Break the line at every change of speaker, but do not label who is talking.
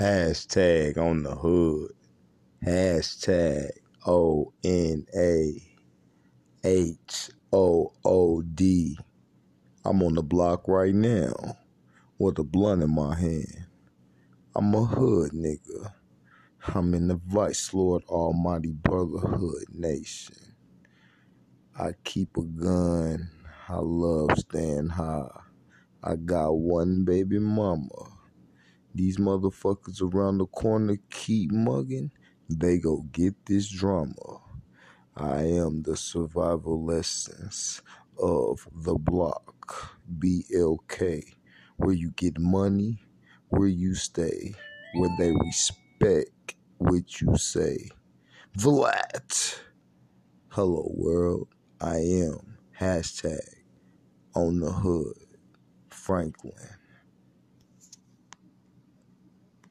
Hashtag on the hood. Hashtag O N A H O O D. I'm on the block right now with a blunt in my hand. I'm a hood nigga. I'm in the Vice Lord Almighty Brotherhood Nation. I keep a gun. I love staying high. I got one baby mama. These motherfuckers around the corner keep mugging. They go get this drama. I am the survival essence of the block. BLK. Where you get money, where you stay, where they respect what you say. Vlad. Hello world. I am hashtag on the hood. Franklin.